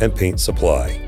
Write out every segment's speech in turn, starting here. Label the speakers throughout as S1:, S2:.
S1: and Paint Supply.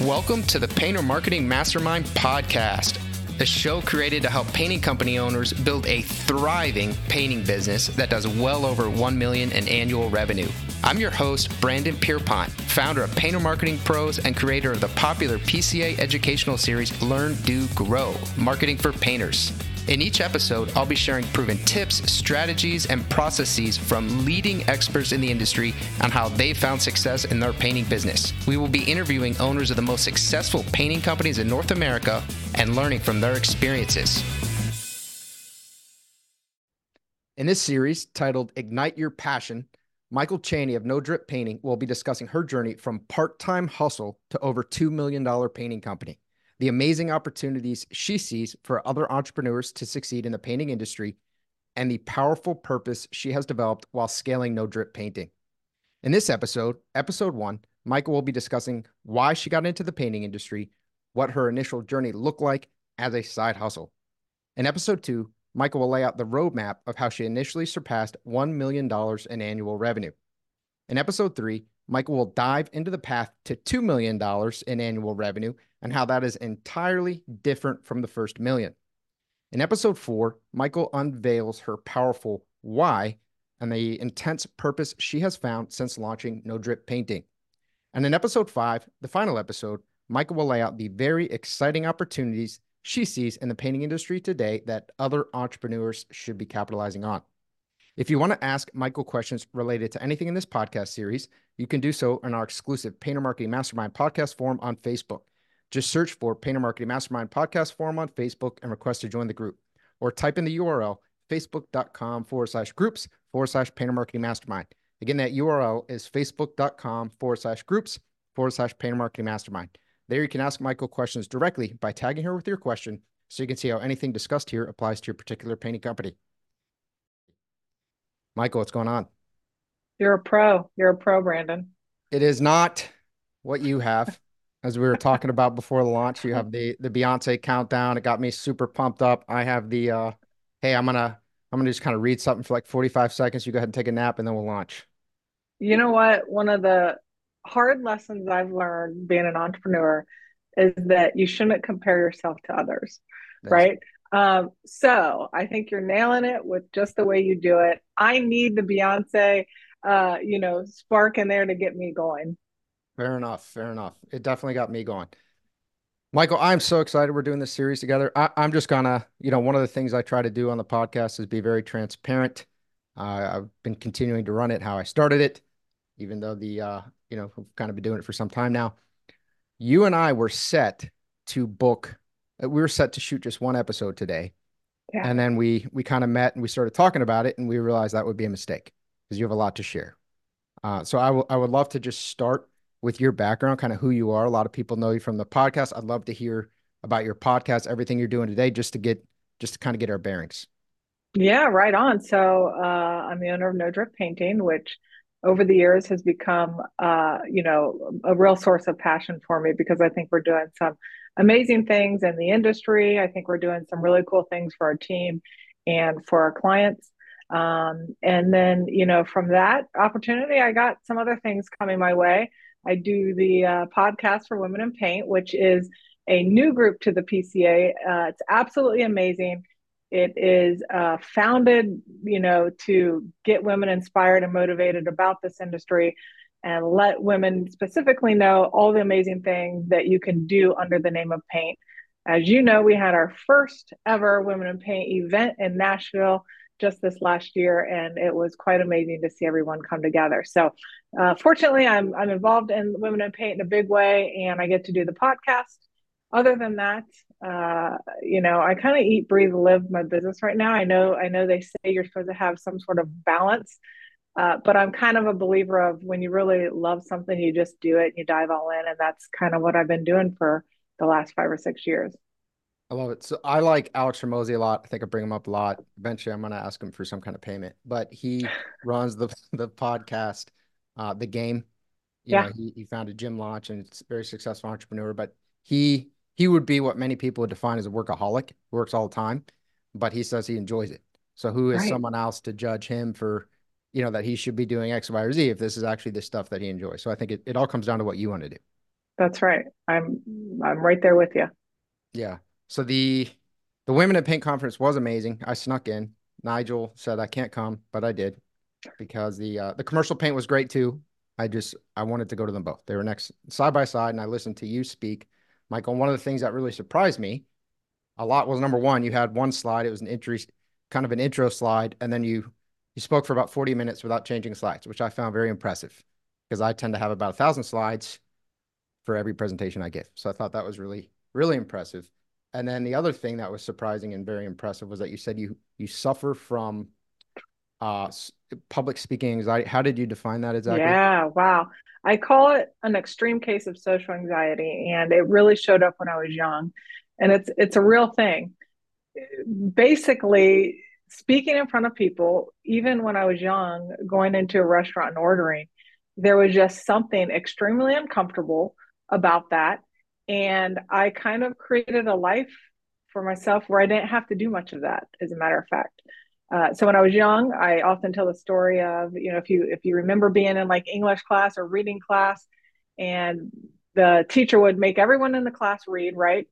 S2: Welcome to the Painter Marketing Mastermind podcast, a show created to help painting company owners build a thriving painting business that does well over 1 million in annual revenue. I'm your host, Brandon Pierpont, founder of Painter Marketing Pros and creator of the popular PCA educational series Learn, Do, Grow Marketing for Painters. In each episode, I'll be sharing proven tips, strategies, and processes from leading experts in the industry on how they found success in their painting business. We will be interviewing owners of the most successful painting companies in North America and learning from their experiences. In this series titled Ignite Your Passion, Michal Cheney of No Drip Painting will be discussing her journey from part time hustle to over $2 million painting company the amazing opportunities she sees for other entrepreneurs to succeed in the painting industry, and the powerful purpose she has developed while scaling no drip painting. In this episode, episode one, Michal will be discussing why she got into the painting industry, what her initial journey looked like as a side hustle. In episode two, Michal will lay out the roadmap of how she initially surpassed $1 million in annual revenue. In episode three, Michal will dive into the path to $2 million in annual revenue and how that is entirely different from the first million. In episode four, Michal unveils her powerful why and the intense purpose she has found since launching No Drip Painting. And in episode five, the final episode, Michal will lay out the very exciting opportunities she sees in the painting industry today that other entrepreneurs should be capitalizing on. If you want to ask Michal questions related to anything in this podcast series, you can do so in our exclusive Painter Marketing Mastermind podcast forum on Facebook. Just search for Painter Marketing Mastermind podcast forum on Facebook and request to join the group. Or type in the URL facebook.com forward slash groups forward slash Painter Marketing Mastermind. Again, that URL is facebook.com forward slash groups forward slash Painter Marketing Mastermind. There you can ask Michal questions directly by tagging her with your question so you can see how anything discussed here applies to your particular painting company. Michal, what's going on?
S3: You're a pro. You're a pro, Brandon.
S2: It is not what you have. As we were talking about before the launch, you have the the Beyonce countdown. It got me super pumped up. I have the uh hey, I'm gonna I'm gonna just kind of read something for like 45 seconds. You go ahead and take a nap and then we'll launch.
S3: You know what? One of the hard lessons I've learned being an entrepreneur is that you shouldn't compare yourself to others, That's right? Um, so I think you're nailing it with just the way you do it. I need the Beyonce, uh, you know, spark in there to get me going.
S2: Fair enough. Fair enough. It definitely got me going. Michal, I'm so excited we're doing this series together. I, am just gonna, you know, one of the things I try to do on the podcast is be very transparent. Uh, I've been continuing to run it how I started it, even though the, uh, you know, we've kind of been doing it for some time now. You and I were set to book uh, we were set to shoot just one episode today. Yeah. And then we we kind of met and we started talking about it and we realized that would be a mistake because you have a lot to share. Uh, so I, w- I would love to just start with your background, kind of who you are. A lot of people know you from the podcast. I'd love to hear about your podcast, everything you're doing today, just to get just to kind of get our bearings.
S3: Yeah, right on. So uh, I'm the owner of No Drip Painting, which over the years has become, uh, you know, a real source of passion for me because I think we're doing some amazing things in the industry. I think we're doing some really cool things for our team and for our clients. Um, and then, you know, from that opportunity, I got some other things coming my way. I do the uh, podcast for Women in Paint, which is a new group to the PCA. Uh, it's absolutely amazing. It is uh, founded, you know, to get women inspired and motivated about this industry and let women specifically know all the amazing things that you can do under the name of paint. As you know, we had our first ever Women in Paint event in Nashville just this last year, and it was quite amazing to see everyone come together. So, uh, fortunately, I'm I'm involved in Women in Paint in a big way, and I get to do the podcast. other than that, uh, you know, I kind of eat, breathe, live my business right now. I know, I know they say you're supposed to have some sort of balance, uh, but I'm kind of a believer of when you really love something, you just do it, and you dive all in, and that's kind of what I've been doing for the last five or six years.
S2: I love it. So I like Alex Hormozi a lot. I think I bring him up a lot. Eventually, I'm going to ask him for some kind of payment. But he runs the the podcast, uh, the game. You yeah. Know, he, he founded Gym Launch and it's a very successful entrepreneur. But he he would be what many people would define as a workaholic, works all the time, but he says he enjoys it. So who is right. someone else to judge him for, you know, that he should be doing X, Y, or Z if this is actually the stuff that he enjoys. So I think it, it all comes down to what you want to do.
S3: That's right. I'm I'm right there with you.
S2: Yeah. So the the Women at Paint conference was amazing. I snuck in. Nigel said I can't come, but I did because the uh, the commercial paint was great too. I just I wanted to go to them both. They were next side by side, and I listened to you speak, Michal. One of the things that really surprised me a lot was number one, you had one slide. It was an intro, kind of an intro slide, and then you you spoke for about forty minutes without changing slides, which I found very impressive because I tend to have about a thousand slides for every presentation I give. So I thought that was really really impressive. And then the other thing that was surprising and very impressive was that you said you you suffer from uh, public speaking anxiety. How did you define that exactly?
S3: Yeah, wow. I call it an extreme case of social anxiety, and it really showed up when I was young, and it's it's a real thing. Basically, speaking in front of people, even when I was young, going into a restaurant and ordering, there was just something extremely uncomfortable about that and I kind of created a life for myself where I didn't have to do much of that, as a matter of fact. Uh, so when I was young, I often tell the story of, you know, if you if you remember being in like English class or reading class, and the teacher would make everyone in the class read, right?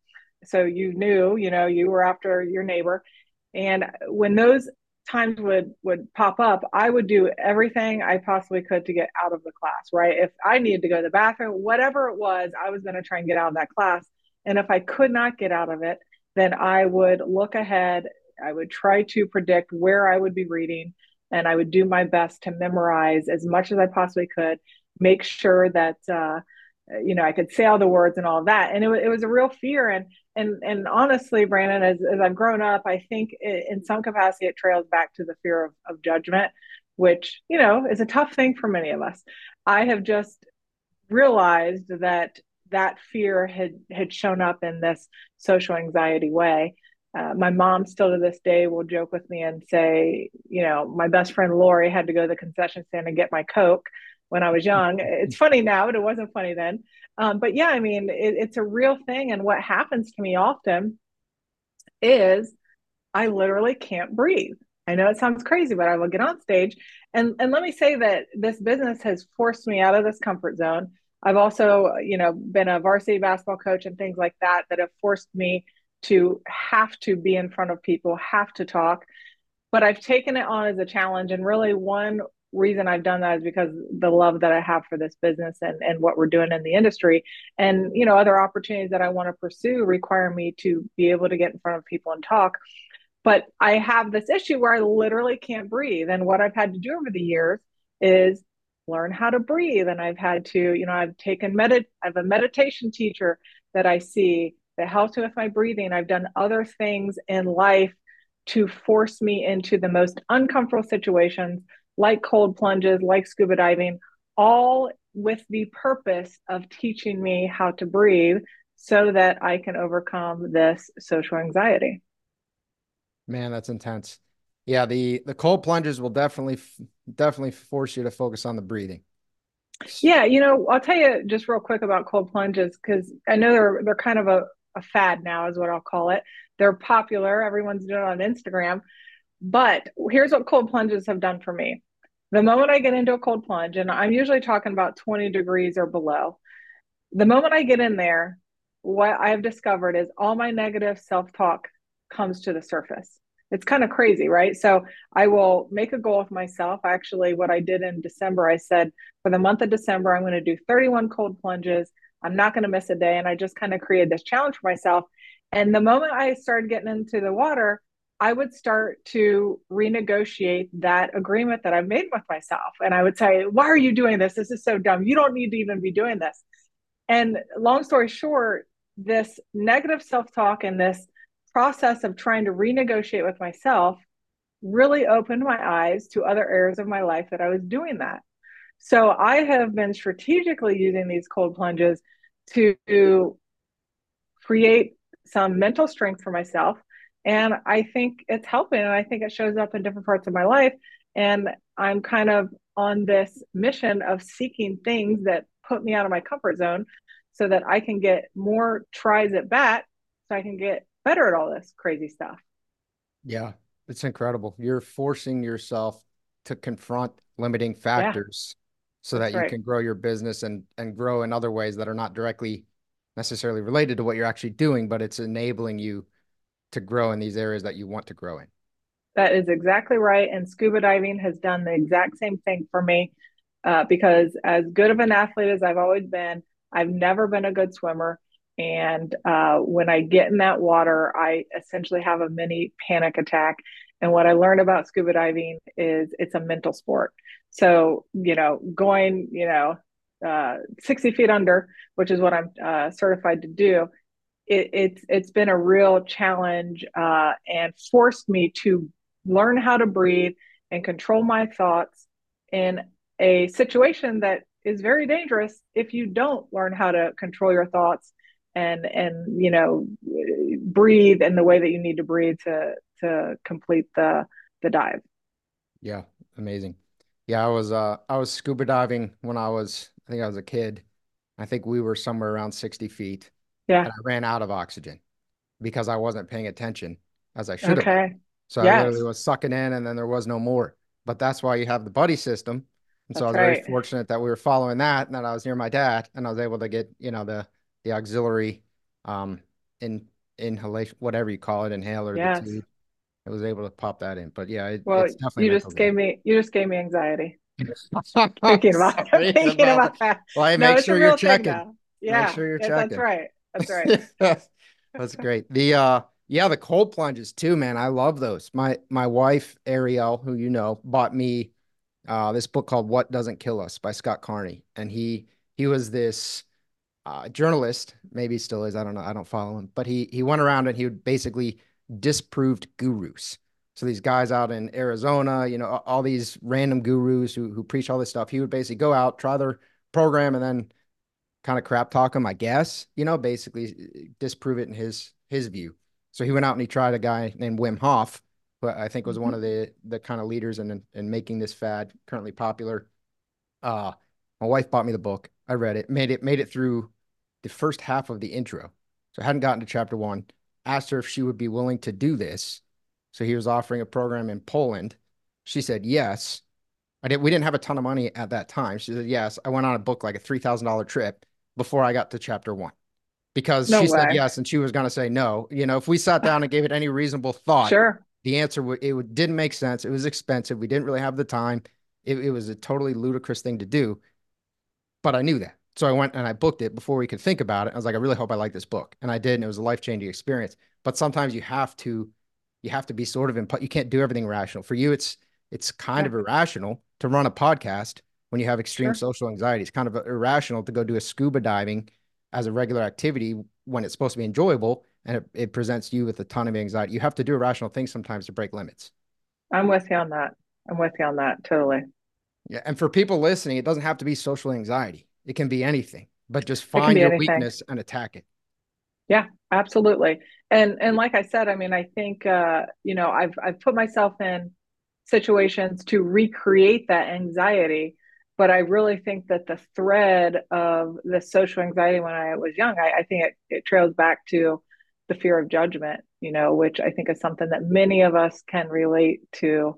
S3: So you knew, you know, you were after your neighbor. And when those times would would pop up, I would do everything I possibly could to get out of the class, right? If I needed to go to the bathroom, whatever it was, I was going to try and get out of that class. And if I could not get out of it, then I would look ahead. I would try to predict where I would be reading, and I would do my best to memorize as much as I possibly could. Make sure that uh, you know I could say all the words and all that. And it, it was a real fear. And and and honestly brandon as, as i've grown up i think it, in some capacity it trails back to the fear of, of judgment which you know is a tough thing for many of us i have just realized that that fear had had shown up in this social anxiety way uh, my mom still to this day will joke with me and say you know my best friend lori had to go to the concession stand and get my coke when i was young it's funny now but it wasn't funny then um, but yeah, I mean, it, it's a real thing. And what happens to me often is I literally can't breathe. I know it sounds crazy, but I will get on stage. And, and let me say that this business has forced me out of this comfort zone. I've also, you know, been a varsity basketball coach and things like that that have forced me to have to be in front of people, have to talk. But I've taken it on as a challenge. And really, one reason I've done that is because the love that I have for this business and, and what we're doing in the industry. And, you know, other opportunities that I want to pursue require me to be able to get in front of people and talk. But I have this issue where I literally can't breathe. And what I've had to do over the years is learn how to breathe. And I've had to, you know, I've taken medit I have a meditation teacher that I see that helps me with my breathing. I've done other things in life to force me into the most uncomfortable situations like cold plunges, like scuba diving, all with the purpose of teaching me how to breathe so that I can overcome this social anxiety.
S2: Man, that's intense. Yeah, the the cold plunges will definitely definitely force you to focus on the breathing.
S3: Yeah, you know, I'll tell you just real quick about cold plunges because I know they're they're kind of a, a fad now, is what I'll call it. They're popular. Everyone's doing it on Instagram. But here's what cold plunges have done for me. The moment I get into a cold plunge, and I'm usually talking about 20 degrees or below, the moment I get in there, what I've discovered is all my negative self talk comes to the surface. It's kind of crazy, right? So I will make a goal of myself. Actually, what I did in December, I said for the month of December, I'm going to do 31 cold plunges. I'm not going to miss a day. And I just kind of created this challenge for myself. And the moment I started getting into the water, I would start to renegotiate that agreement that I've made with myself. And I would say, Why are you doing this? This is so dumb. You don't need to even be doing this. And long story short, this negative self-talk and this process of trying to renegotiate with myself really opened my eyes to other areas of my life that I was doing that. So I have been strategically using these cold plunges to create some mental strength for myself. And I think it's helping. And I think it shows up in different parts of my life. And I'm kind of on this mission of seeking things that put me out of my comfort zone so that I can get more tries at bat so I can get better at all this crazy stuff.
S2: Yeah, it's incredible. You're forcing yourself to confront limiting factors so that you right. can grow your business and and grow in other ways that are not directly necessarily related to what you're actually doing, but it's enabling you to grow in these areas that you want to grow in.
S3: That is exactly right. And scuba diving has done the exact same thing for me uh, because, as good of an athlete as I've always been, I've never been a good swimmer. And uh, when I get in that water, I essentially have a mini panic attack. And what I learned about scuba diving is it's a mental sport. So, you know, going, you know, uh, 60 feet under, which is what I'm uh, certified to do, it, it's it's been a real challenge uh, and forced me to learn how to breathe and control my thoughts in a situation that is very dangerous if you don't learn how to control your thoughts and and you know breathe in the way that you need to breathe to to complete the the dive
S2: yeah amazing yeah i was uh i was scuba diving when i was i think i was a kid i think we were somewhere around 60 feet
S3: yeah
S2: and i ran out of oxygen because i wasn't paying attention as i should
S3: okay.
S2: have so yes. i literally was sucking in and then there was no more but that's why you have the buddy system and so That's I was right. very fortunate that we were following that and that I was near my dad and I was able to get, you know, the the auxiliary um in inhalation, whatever you call it, inhaler.
S3: Yes.
S2: I was able to pop that in. But yeah, it,
S3: well, you just gave me you just gave me anxiety. thinking about, thinking about that.
S2: Well, I no, make sure you're checking.
S3: Yeah,
S2: make sure you're checking.
S3: That's right. That's right.
S2: that's great. The uh yeah, the cold plunges too, man. I love those. My my wife Ariel, who you know, bought me uh, this book called What Doesn't Kill Us by Scott Carney. And he he was this uh, journalist, maybe still is, I don't know, I don't follow him, but he he went around and he would basically disproved gurus. So these guys out in Arizona, you know, all these random gurus who who preach all this stuff, he would basically go out, try their program, and then kind of crap talk them, I guess, you know, basically uh, disprove it in his his view. So he went out and he tried a guy named Wim Hof, but I think was mm-hmm. one of the the kind of leaders in in making this fad currently popular. Uh, my wife bought me the book. I read it, made it made it through the first half of the intro. So I hadn't gotten to chapter one. Asked her if she would be willing to do this. So he was offering a program in Poland. She said yes. I didn't. We didn't have a ton of money at that time. She said yes. I went on a book like a three thousand dollar trip before I got to chapter one because no she way. said yes and she was going to say no. You know, if we sat down and gave it any reasonable thought,
S3: sure,
S2: the answer would it would, didn't make sense. It was expensive. We didn't really have the time. It, it was a totally ludicrous thing to do, but I knew that. So I went and I booked it before we could think about it. I was like, I really hope I like this book, and I did, and it was a life changing experience. But sometimes you have to, you have to be sort of input. You can't do everything rational. For you, it's it's kind yeah. of irrational to run a podcast when you have extreme sure. social anxiety. It's kind of uh, irrational to go do a scuba diving as a regular activity when it's supposed to be enjoyable and it, it presents you with a ton of anxiety. You have to do irrational things sometimes to break limits.
S3: I'm with you on that. I'm with you on that totally.
S2: Yeah, and for people listening, it doesn't have to be social anxiety. It can be anything, but just find your anything. weakness and attack it.
S3: Yeah, absolutely. And and like I said, I mean, I think uh, you know, I've I've put myself in situations to recreate that anxiety, but I really think that the thread of the social anxiety when I was young, I, I think it, it trails back to the fear of judgment, you know, which I think is something that many of us can relate to,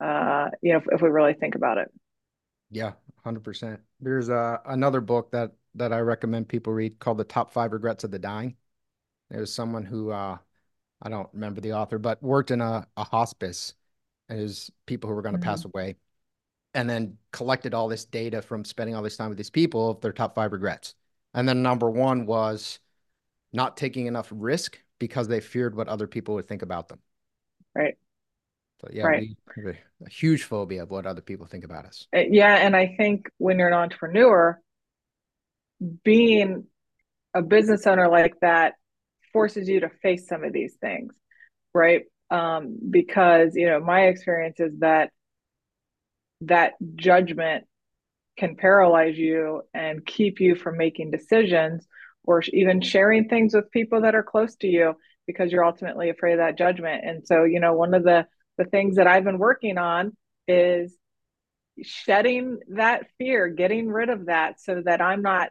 S3: uh, you know, if, if we really think about it.
S2: Yeah, hundred percent. There's uh, another book that that I recommend people read called "The Top Five Regrets of the Dying." There's someone who uh, I don't remember the author, but worked in a, a hospice, and there's people who were going to mm-hmm. pass away, and then collected all this data from spending all this time with these people of their top five regrets. And then number one was not taking enough risk because they feared what other people would think about them.
S3: Right.
S2: So yeah, right. we have a, a huge phobia of what other people think about us.
S3: Uh, yeah, and I think when you're an entrepreneur, being a business owner like that forces you to face some of these things, right? Um, because you know my experience is that that judgment can paralyze you and keep you from making decisions or even sharing things with people that are close to you because you're ultimately afraid of that judgment. And so, you know, one of the the things that I've been working on is shedding that fear, getting rid of that so that I'm not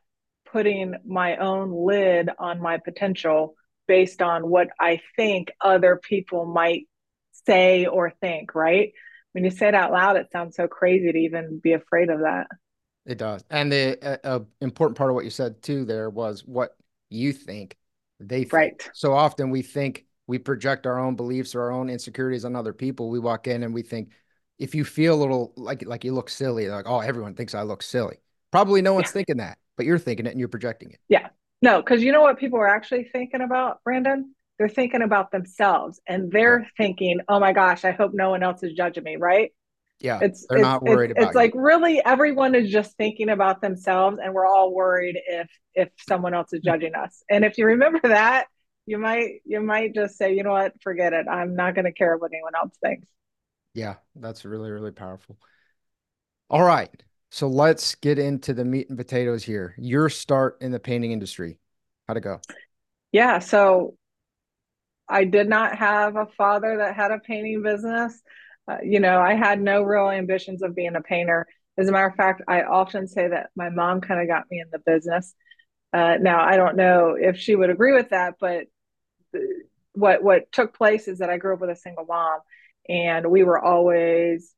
S3: putting my own lid on my potential based on what I think other people might say or think, right? When you say it out loud, it sounds so crazy to even be afraid of that.
S2: It does. And the uh, uh, important part of what you said too there was what you think they think.
S3: Right.
S2: So often we think we project our own beliefs or our own insecurities on other people. We walk in and we think if you feel a little like like you look silly, like oh everyone thinks I look silly. Probably no one's yeah. thinking that, but you're thinking it and you're projecting it.
S3: Yeah. No, because you know what people are actually thinking about, Brandon? They're thinking about themselves and they're yeah. thinking, oh my gosh, I hope no one else is judging me, right?
S2: Yeah, it's they're it's, not worried
S3: it's,
S2: about.
S3: It's you. like really everyone is just thinking about themselves, and we're all worried if if someone else is judging us. And if you remember that, you might you might just say, you know what, forget it. I'm not going to care what anyone else thinks.
S2: Yeah, that's really really powerful. All right, so let's get into the meat and potatoes here. Your start in the painting industry, how'd it go?
S3: Yeah, so I did not have a father that had a painting business. Uh, you know, I had no real ambitions of being a painter. As a matter of fact, I often say that my mom kind of got me in the business. Uh, now, I don't know if she would agree with that, but what what took place is that I grew up with a single mom, and we were always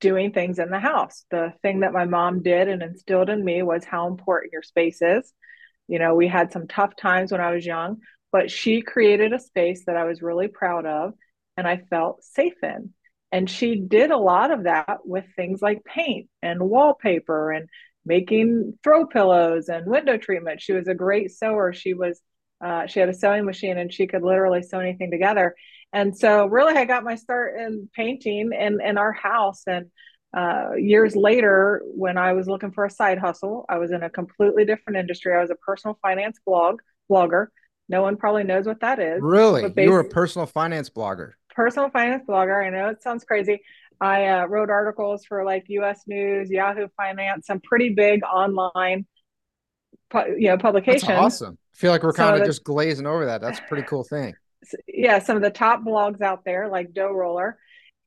S3: doing things in the house. The thing that my mom did and instilled in me was how important your space is. You know, we had some tough times when I was young, but she created a space that I was really proud of and I felt safe in. And she did a lot of that with things like paint and wallpaper and making throw pillows and window treatment. She was a great sewer. She was uh, she had a sewing machine and she could literally sew anything together. And so really I got my start in painting in, in our house. And uh, years later, when I was looking for a side hustle, I was in a completely different industry. I was a personal finance blog blogger. No one probably knows what that is.
S2: Really? You were a personal finance blogger
S3: personal finance blogger. I know it sounds crazy. I uh, wrote articles for like U.S. News, Yahoo Finance, some pretty big online, you know, publications. That's
S2: awesome. I feel like we're kind of just glazing over that. That's a pretty cool thing.
S3: Yeah, some of the top blogs out there, like Dough Roller,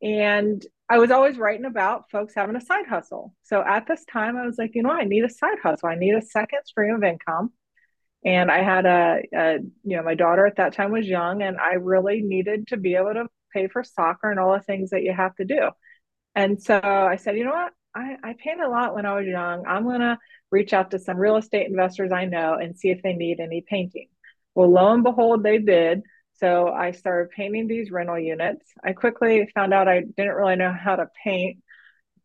S3: and I was always writing about folks having a side hustle. So at this time, I was like, you know, I need a side hustle. I need a second stream of income and I had a, a, you know my daughter at that time was young and I really needed to be able to pay for soccer and all the things that you have to do. And so I said, you know what? I, I painted a lot when I was young. I'm going to reach out to some real estate investors I know and see if they need any painting. Well, lo and behold, they did. So I started painting these rental units. I quickly found out I didn't really know how to paint.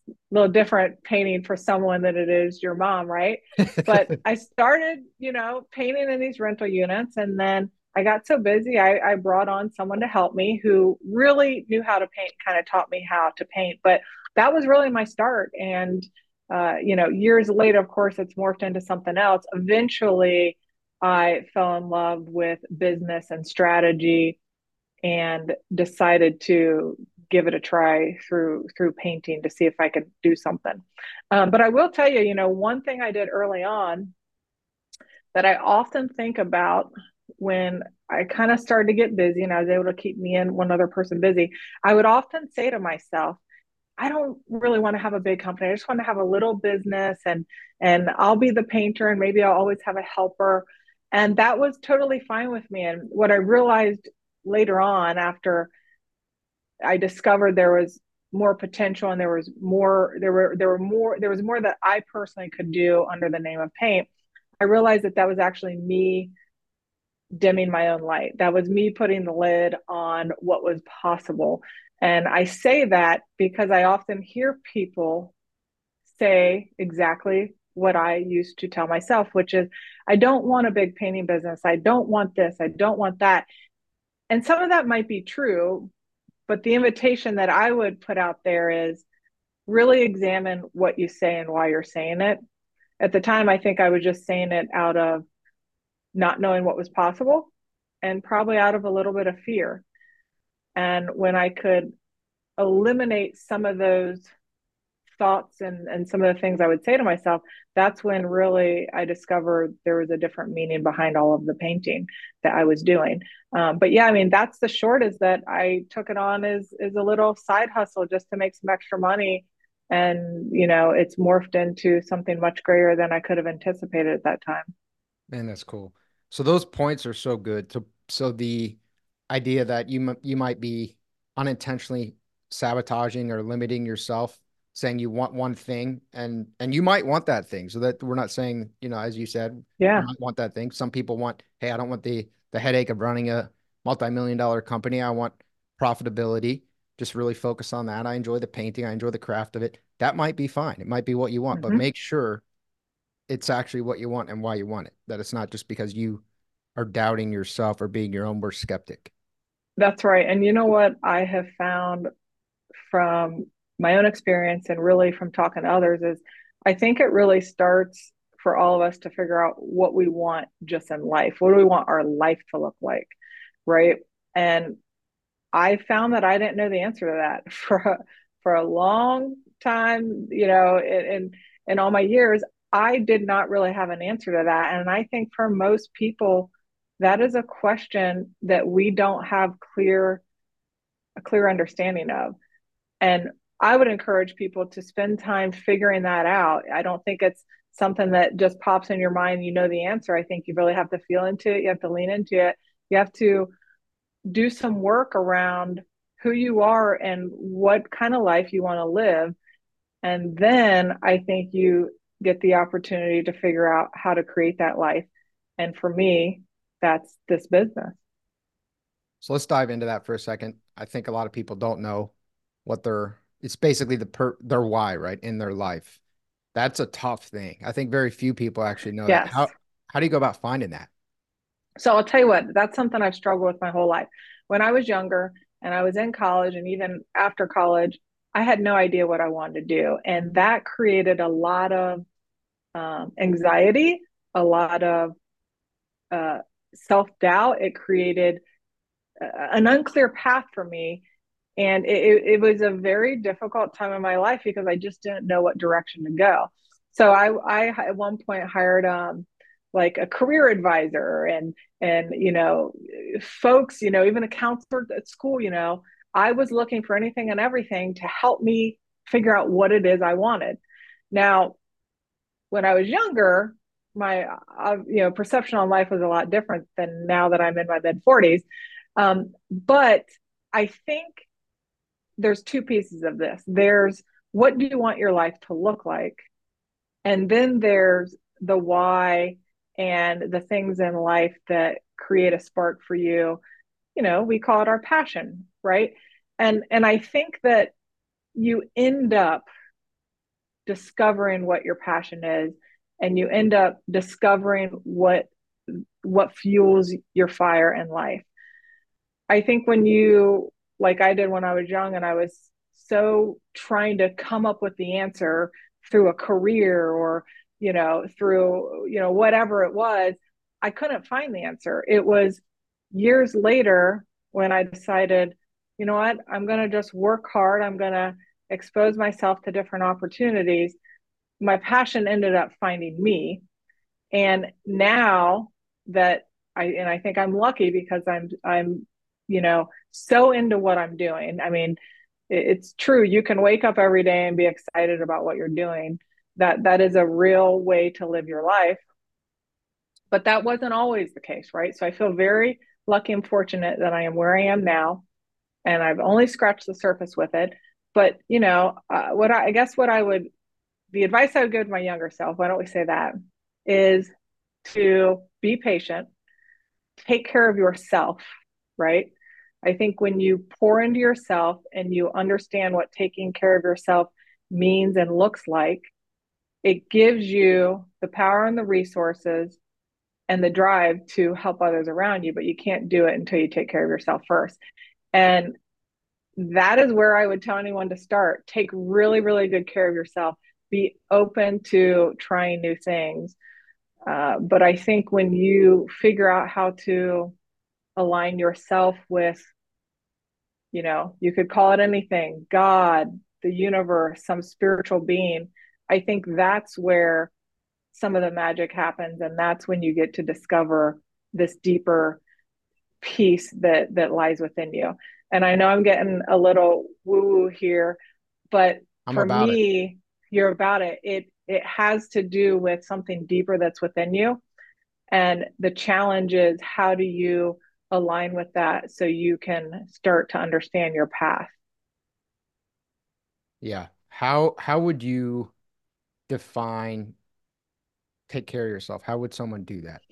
S3: A little different painting for someone than it is your mom, right? but I started, you know, painting in these rental units and then I got so busy, I, I brought on someone to help me who really knew how to paint, kind of taught me how to paint. But that was really my start. And, uh, you know, years later, of course, it's morphed into something else. Eventually, I fell in love with business and strategy and decided to give it a try through through painting to see if I could do something. Um, but I will tell you, you know, one thing I did early on that I often think about when I kind of started to get busy and I was able to keep me and one other person busy, I would often say to myself, I don't really want to have a big company. I just want to have a little business and and I'll be the painter and maybe I'll always have a helper. And that was totally fine with me. And what I realized later on after I discovered there was more potential and there was more there were there were more there was more that I personally could do under the name of paint. I realized that that was actually me dimming my own light. That was me putting the lid on what was possible. And I say that because I often hear people say exactly what I used to tell myself, which is, I don't want a big painting business. I don't want this. I don't want that. And some of that might be true, but the invitation that I would put out there is really examine what you say and why you're saying it. At the time, I think I was just saying it out of not knowing what was possible and probably out of a little bit of fear. And when I could eliminate some of those thoughts and, and some of the things I would say to myself, that's when really I discovered there was a different meaning behind all of the painting that I was doing. Um, but yeah, I mean, that's the short is that I took it on as, as a little side hustle just to make some extra money. And, you know, it's morphed into something much greater than I could have anticipated at that time.
S2: Man, that's cool. So those points are so good. So, so the idea that you, you might be unintentionally sabotaging or limiting yourself saying you want one thing and and you might want that thing. So that we're not saying you know as you said
S3: yeah.
S2: I want that thing. Some people want hey i don't want the the headache of running a multi-million dollar company. I want profitability. Just really focus on that. I enjoy the painting. I enjoy the craft of it. That might be fine. It might be what you want mm-hmm. but make sure it's actually what you want and why you want it. That it's not just because you are doubting yourself or being your own worst skeptic
S3: that's right and you know what i have found from my own experience and really from talking to others is I think it really starts for all of us to figure out what we want just in life. What do we want our life to look like? Right. And I found that I didn't know the answer to that for a, for a long time, you know, in, in all my years, I did not really have an answer to that. And I think for most people, that is a question that we don't have clear, a clear understanding of. And I would encourage people to spend time figuring that out. I don't think it's something that just pops in your mind, you know the answer. I think you really have to feel into it, you have to lean into it. You have to do some work around who you are and what kind of life you want to live. And then I think you get the opportunity to figure out how to create that life. And for me, that's this business.
S2: So let's dive into that for a second. I think a lot of people don't know what their it's basically the per their why, right, in their life. That's a tough thing. I think very few people actually know yes. that. How how do you go about finding that?
S3: So I'll tell you what, that's something I've struggled with my whole life. When I was younger and I was in college and even after college, I had no idea what I wanted to do. And that created a lot of um, anxiety, a lot of uh, self doubt. It created an unclear path for me and it, it was a very difficult time in my life because i just didn't know what direction to go so i i at one point hired um like a career advisor and and you know folks you know even a counselor at school you know i was looking for anything and everything to help me figure out what it is i wanted now when i was younger my uh, you know perception on life was a lot different than now that i'm in my mid 40s um, but i think there's two pieces of this. There's what do you want your life to look like? And then there's the why and the things in life that create a spark for you. You know, we call it our passion, right? And and I think that you end up discovering what your passion is and you end up discovering what what fuels your fire in life. I think when you like I did when I was young and I was so trying to come up with the answer through a career or you know through you know whatever it was I couldn't find the answer. It was years later when I decided you know what? I'm going to just work hard. I'm going to expose myself to different opportunities my passion ended up finding me and now that I and I think I'm lucky because I'm I'm you know, so into what I'm doing. I mean, it's true. You can wake up every day and be excited about what you're doing. That that is a real way to live your life. But that wasn't always the case, right? So I feel very lucky and fortunate that I am where I am now, and I've only scratched the surface with it. But you know, uh, what I, I guess what I would, the advice I would give to my younger self, why don't we say that, is to be patient, take care of yourself right? I think when you pour into yourself and you understand what taking care of yourself means and looks like, it gives you the power and the resources and the drive to help others around you, but you can't do it until you take care of yourself first. And that is where I would tell anyone to start. Take really, really good care of yourself. Be open to trying new things. Uh, but I think when you figure out how to align yourself with, you know, you could call it anything God, the universe, some spiritual being. I think that's where some of the magic happens. And that's when you get to discover this deeper piece that that lies within you. And I know I'm getting a little woo woo here, but I'm for me. You're about it. It it has to do with something deeper that's within you. And the challenge is how do you align with that so you can start to understand your path?
S2: Yeah. How how would you define take care of yourself? How would someone do that?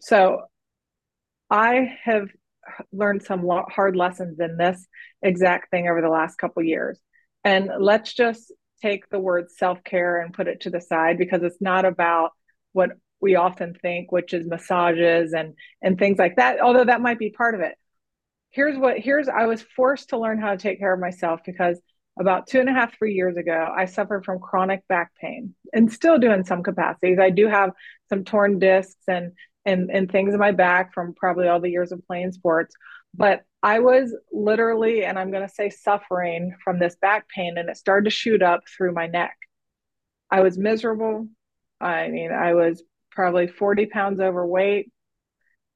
S3: So I have learned some hard lessons in this exact thing over the last couple years. And let's just take the word self-care and put it to the side because it's not about what we often think, which is massages and and things like that, although that might be part of it. Here's what here's I was forced to learn how to take care of myself because about two and a half, three years ago, I suffered from chronic back pain and still do in some capacities. I do have some torn discs and and and things in my back from probably all the years of playing sports. But I was literally, and I'm going to say suffering from this back pain, and it started to shoot up through my neck. I was miserable. I mean, I was probably 40 pounds overweight.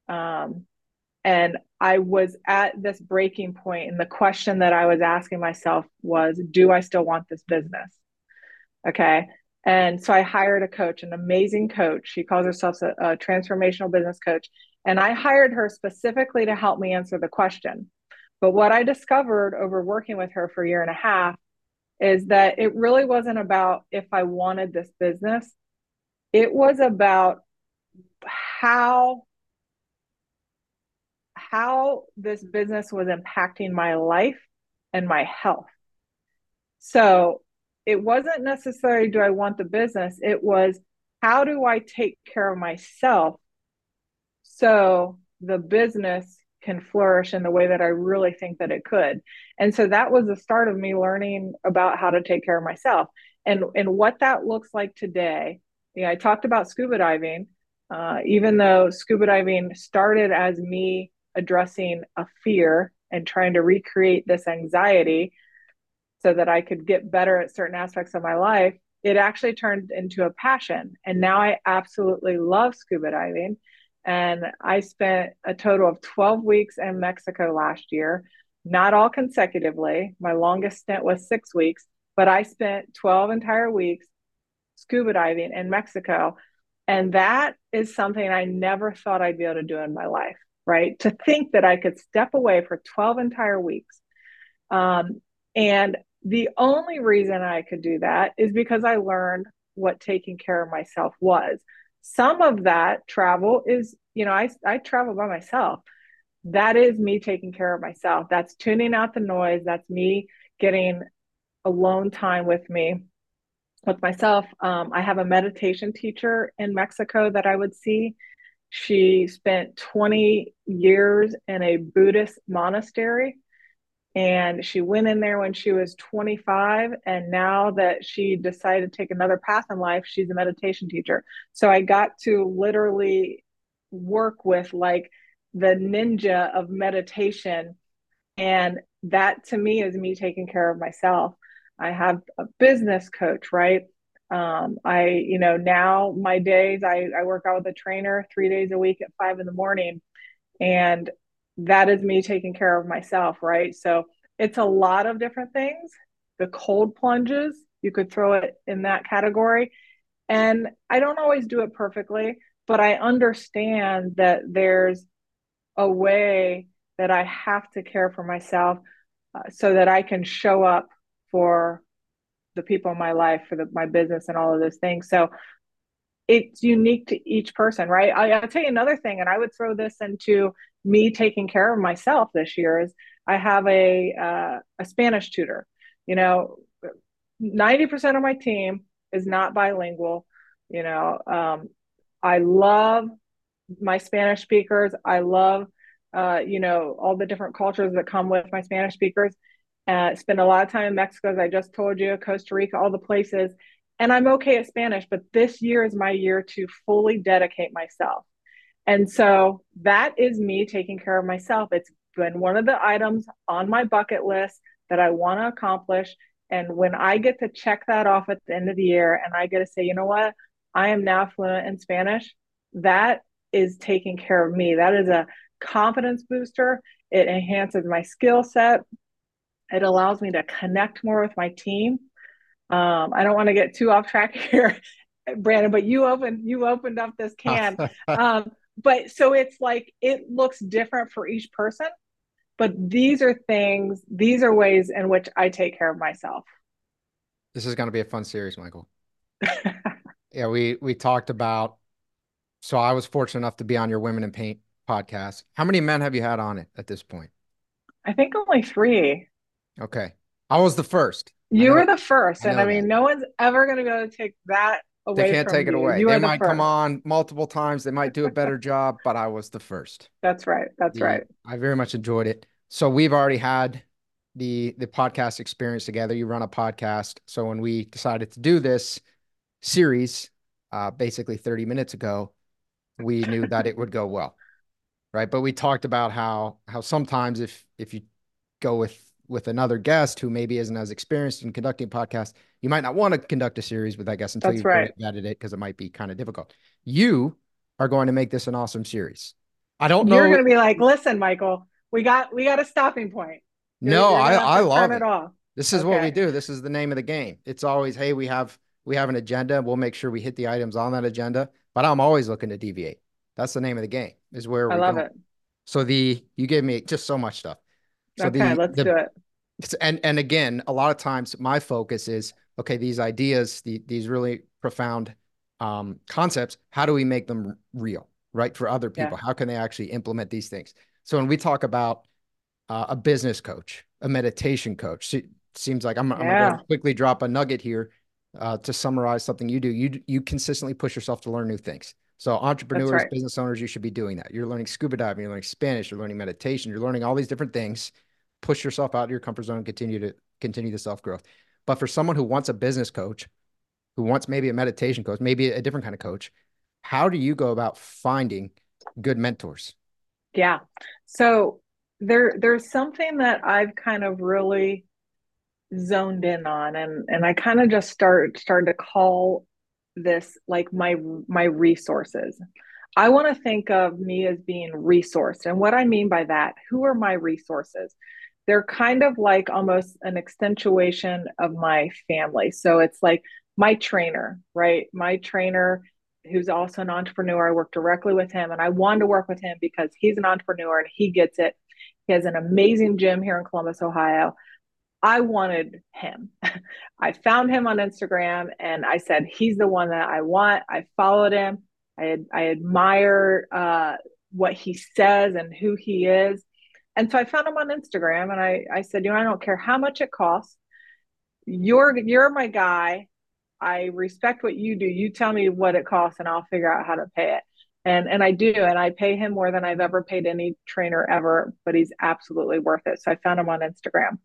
S3: Um, and I was at this breaking point, and the question that I was asking myself was, Do I still want this business? Okay. And so I hired a coach, an amazing coach. She calls herself a, a transformational business coach. And I hired her specifically to help me answer the question. But what I discovered over working with her for a year and a half is that it really wasn't about if I wanted this business, it was about how how this business was impacting my life and my health. So it wasn't necessarily do I want the business, it was how do I take care of myself so the business can flourish in the way that I really think that it could. And so that was the start of me learning about how to take care of myself and and what that looks like today. Yeah, I talked about scuba diving. Uh, even though scuba diving started as me addressing a fear and trying to recreate this anxiety so that I could get better at certain aspects of my life, it actually turned into a passion. And now I absolutely love scuba diving. And I spent a total of 12 weeks in Mexico last year, not all consecutively. My longest stint was six weeks, but I spent 12 entire weeks scuba diving in Mexico. And that is something I never thought I'd be able to do in my life, right? To think that I could step away for 12 entire weeks. Um, and the only reason I could do that is because I learned what taking care of myself was some of that travel is you know i i travel by myself. That is me taking care of myself. That's tuning out the noise. That's me getting alone time with me with myself. Um, i have a meditation teacher in mexico that i would see. She spent 20 years in a buddhist monastery and she went in there when she was 25 and now that she decided to take another path in life she's a meditation teacher. So i got to literally work with like the ninja of meditation and that to me is me taking care of myself. I have a business coach right? Um, i you know now my days I, I work out with a trainer three days a week at five in the morning and that is me taking care of myself, right? So it's a lot of different things. The cold plunges, you could throw it in that category. And I don't always do it perfectly, but I understand that there's a way that I have to care for myself uh, so that I can show up for the people in my life, for the, my business, and all of those things. So it's unique to each person, right? I, I'll tell you another thing, and I would throw this into me taking care of myself this year is I have a uh, a Spanish tutor. You know, ninety percent of my team is not bilingual. You know, um, I love my Spanish speakers. I love, uh, you know, all the different cultures that come with my Spanish speakers. Uh, spend a lot of time in Mexico, as I just told you, Costa Rica, all the places. and I'm okay at Spanish, but this year is my year to fully dedicate myself. And so that is me taking care of myself. It's been one of the items on my bucket list that I want to accomplish. And when I get to check that off at the end of the year and I get to say, you know what, I am now fluent in Spanish, that is taking care of me. That is a confidence booster. It enhances my skill set. It allows me to connect more with my team. Um, I don't want to get too off track here, Brandon, but you opened you opened up this can. um, but so it's like it looks different for each person, but these are things, these are ways in which I take care of myself.
S2: This is going to be a fun series, Michal. yeah, we we talked about. So I was fortunate enough to be on your Women in Paint podcast. How many men have you had on it at this point?
S3: I think only three.
S2: Okay, I was the first.
S3: You were the first, and I mean, that. no one's ever going to be able to take that.
S2: They can't take
S3: you.
S2: it away.
S3: You
S2: they might come on multiple times. They might do a better job, but I was the first.
S3: That's right. That's
S2: the,
S3: right.
S2: I very much enjoyed it. So we've already had the the podcast experience together. You run a podcast. So when we decided to do this series, uh, basically 30 minutes ago, we knew that it would go well. Right. But we talked about how how sometimes if if you go with with another guest who maybe isn't as experienced in conducting podcasts, you might not want to conduct a series with that guest until
S3: That's
S2: you've
S3: right.
S2: vetted it because it might be kind of difficult. You are going to make this an awesome series. I don't know.
S3: You're going to be like, listen, Michal, we got we got a stopping point.
S2: no, I I love it.
S3: it off.
S2: This is okay. what we do. This is the name of the game. It's always, hey, we have we have an agenda. We'll make sure we hit the items on that agenda. But I'm always looking to deviate. That's the name of the game. Is where
S3: I love going. it.
S2: So the you gave me just so much stuff. So
S3: okay,
S2: the,
S3: let's
S2: the,
S3: do it.
S2: And and again, a lot of times my focus is okay. These ideas, the, these really profound um, concepts. How do we make them real, right, for other people? Yeah. How can they actually implement these things? So when we talk about uh, a business coach, a meditation coach, it seems like I'm, yeah. I'm going to quickly drop a nugget here uh, to summarize something you do. You you consistently push yourself to learn new things. So entrepreneurs, right. business owners, you should be doing that. You're learning scuba diving, you're learning Spanish, you're learning meditation, you're learning all these different things. Push yourself out of your comfort zone and continue to continue the self growth. But for someone who wants a business coach, who wants maybe a meditation coach, maybe a different kind of coach, how do you go about finding good mentors?
S3: Yeah. So there there's something that I've kind of really zoned in on and and I kind of just start started to call this like my my resources. I want to think of me as being resourced. And what I mean by that, who are my resources? They're kind of like almost an accentuation of my family. So it's like my trainer, right? My trainer who's also an entrepreneur. I work directly with him and I wanted to work with him because he's an entrepreneur and he gets it. He has an amazing gym here in Columbus, Ohio. I wanted him. I found him on Instagram and I said, he's the one that I want. I followed him. I, I admire uh, what he says and who he is. And so I found him on Instagram and I, I said, you know, I don't care how much it costs. You're, you're my guy. I respect what you do. You tell me what it costs and I'll figure out how to pay it. And, and I do, and I pay him more than I've ever paid any trainer ever, but he's absolutely worth it. So I found him on Instagram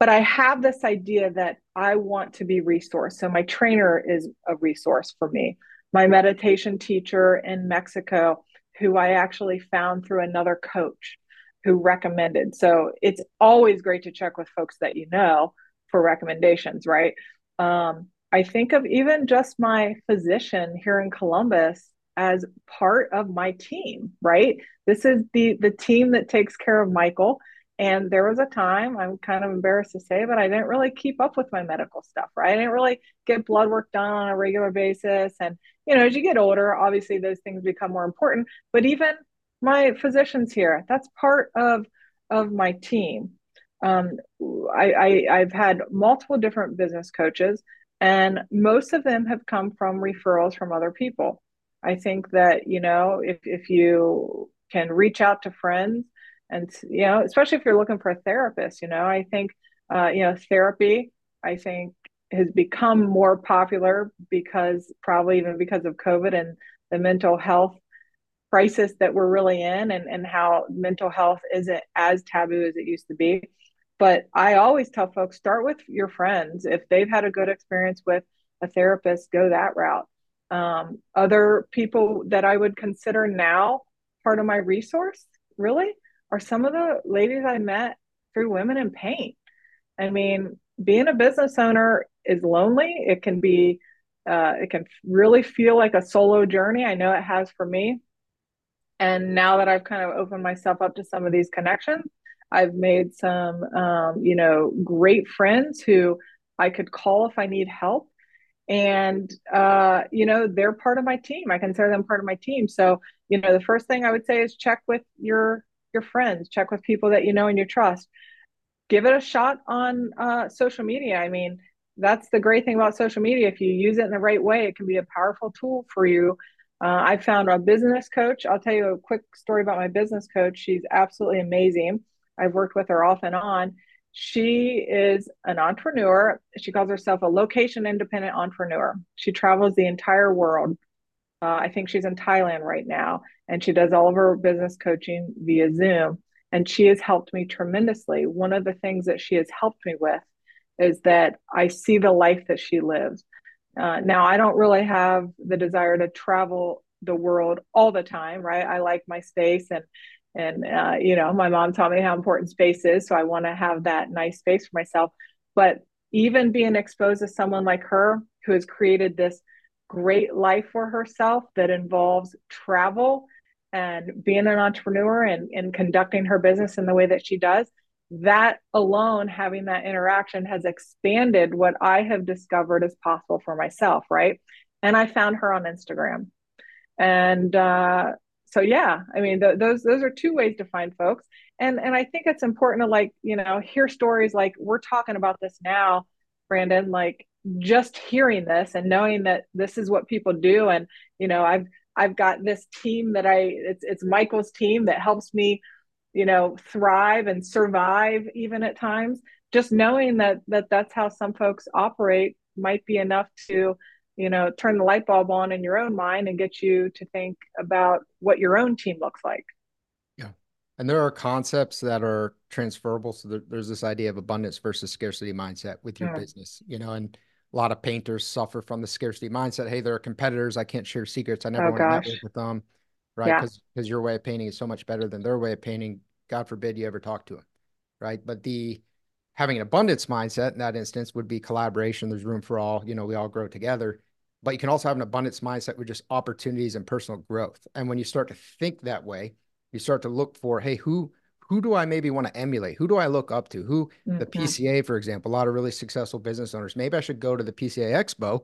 S3: but I have this idea that I want to be resourced. So my trainer is a resource for me. My meditation teacher in Mexico, who I actually found through another coach who recommended. So it's always great to check with folks that you know for recommendations, right? Um, I think of even just my physician here in Columbus as part of my team, right? This is the the team that takes care of Michal and there was a time, I'm kind of embarrassed to say, but I didn't really keep up with my medical stuff, right? I didn't really get blood work done on a regular basis. And, you know, as you get older, obviously those things become more important. But even my physicians here, that's part of of my team. Um, I, I I've had multiple different business coaches, and most of them have come from referrals from other people. I think that, you know, if if you can reach out to friends and you know especially if you're looking for a therapist you know i think uh, you know therapy i think has become more popular because probably even because of covid and the mental health crisis that we're really in and, and how mental health isn't as taboo as it used to be but i always tell folks start with your friends if they've had a good experience with a therapist, go that route. Um, other people that I would consider now part of my resource, really, are some of the ladies I met through Women in Paint. I mean, being a business owner is lonely. It can be, uh, it can really feel like a solo journey. I know it has for me. And now that I've kind of opened myself up to some of these connections, I've made some, um, you know, great friends who I could call if I need help. And, uh, you know, they're part of my team. I consider them part of my team. So, you know, the first thing I would say is check with your your friends, check with people that you know and you trust. Give it a shot on uh, social media. I mean, that's the great thing about social media. If you use it in the right way, it can be a powerful tool for you. Uh, I found a business coach. I'll tell you a quick story about my business coach. She's absolutely amazing. I've worked with her off and on. She is an entrepreneur. She calls herself a location independent entrepreneur. She travels the entire world. Uh, I think she's in Thailand right now, and she does all of her business coaching via Zoom. And she has helped me tremendously. One of the things that she has helped me with is that I see the life that she lives. Uh, now, I don't really have the desire to travel the world all the time, right? I like my space and and uh, you know my mom taught me how important space is so i want to have that nice space for myself but even being exposed to someone like her who has created this great life for herself that involves travel and being an entrepreneur and, and conducting her business in the way that she does that alone having that interaction has expanded what i have discovered is possible for myself right? And i found her on instagram. And uh, so yeah i mean th- those those are two ways to find folks. And and i think it's important to like you know hear stories like we're talking about this now brandon like just hearing this and knowing that this is what people do. And you know i've i've got this team that i it's it's michal's team that helps me you know thrive and survive even at times just knowing that that that's how some folks operate might be enough to you know turn the light bulb on in your own mind and get you to think about what your own team looks like.
S2: Yeah. And there are concepts that are transferable. So there, there's this idea of abundance versus scarcity mindset with your yeah. business you know and a lot of painters suffer from the scarcity mindset. Hey there are competitors. I can't share secrets. I never oh, want gosh. to network with them right because yeah. because your way of painting is so much better than their way of painting god forbid you ever talk to them right but the having an abundance mindset in that instance would be collaboration there's room for all you know we all grow together but you can also have an abundance mindset with just opportunities and personal growth. And when you start to think that way, you start to look for, hey, who who do I maybe want to emulate? Who do I look up to? Who mm-hmm. the PCA, for example, a lot of really successful business owners. Maybe I should go to the PCA Expo,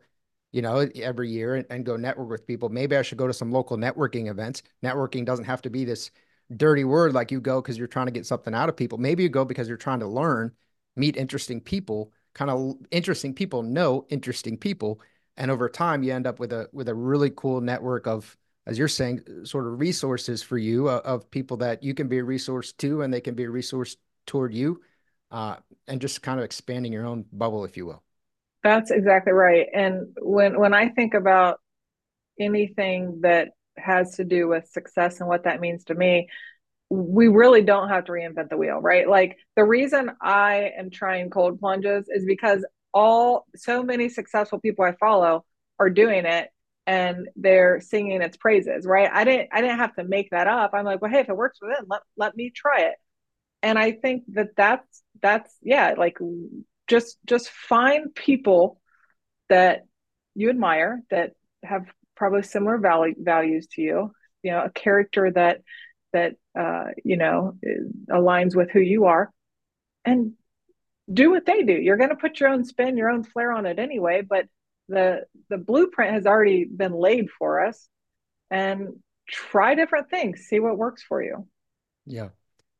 S2: you know, every year and, and go network with people. Maybe I should go to some local networking events. Networking doesn't have to be this dirty word like you go because you're trying to get something out of people. Maybe you go because you're trying to learn, meet interesting people, kind of interesting people know interesting people and over time you end up with a with a really cool network of as you're saying sort of resources for you uh, of people that you can be a resource to and they can be a resource toward you uh, and just kind of expanding your own bubble if you will
S3: that's exactly right and when when i think about anything that has to do with success and what that means to me we really don't have to reinvent the wheel right like the reason i am trying cold plunges is because all so many successful people I follow are doing it and they're singing its praises, right? I didn't I didn't have to make that up. I'm like, well, hey, if it works for them, let let me try it. And I think that that's that's yeah, like just just find people that you admire that have probably similar value values to you. You know, a character that that uh, you know aligns with who you are, and do what they do. You're going to put your own spin, your own flair on it anyway, but the the blueprint has already been laid for us and try different things, see what works for you.
S2: Yeah.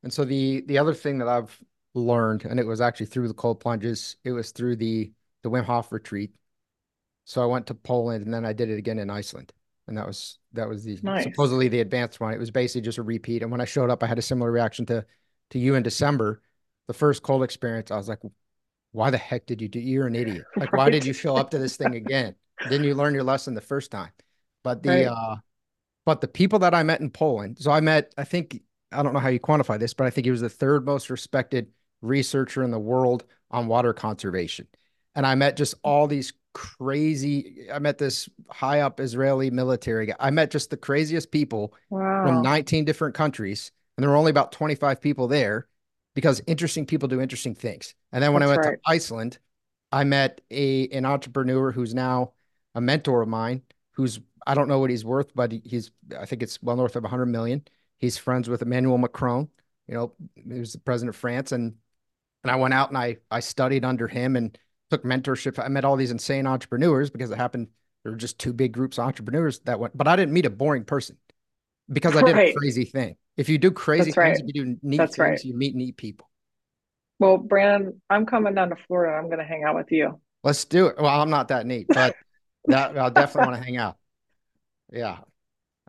S2: And so the the other thing that I've learned and it was actually through the cold plunges, it was through the the Wim Hof retreat. So I went to Poland and then I did it again in Iceland. And that was that was the nice. supposedly the advanced one. It was basically just a repeat. And when I showed up, I had a similar reaction to to you in December the first cold experience, I was like, why the heck did you do? You're an idiot. Like, right. why did you show up to this thing again? Didn't you learn your lesson the first time? But the, right. uh, but the people that I met in Poland, so I met, I think, I don't know how you quantify this, but I think he was the third most respected researcher in the world on water conservation. And I met just all these crazy. I met this high up Israeli military guy. I met just the craziest people
S3: wow.
S2: from 19 different countries, and there were only about 25 people there because interesting people do interesting things. And then when That's I went right. to Iceland, I met a an entrepreneur who's now a mentor of mine. Who's I don't know what he's worth, but he's I think it's well north of 100 million. He's friends with Emmanuel Macron. You know, was the president of France, and and I went out and I I studied under him and took mentorship. I met all these insane entrepreneurs because it happened. There were just two big groups of entrepreneurs that went, but I didn't meet a boring person because I did right. a crazy thing. If you do crazy That's things, right. if you do neat That's things, right. you meet neat people.
S3: Well, Brandon, I'm coming down to Florida. I'm going to hang out with you.
S2: Let's do it. Well, I'm not that neat, but that I'll definitely want to hang out. Yeah.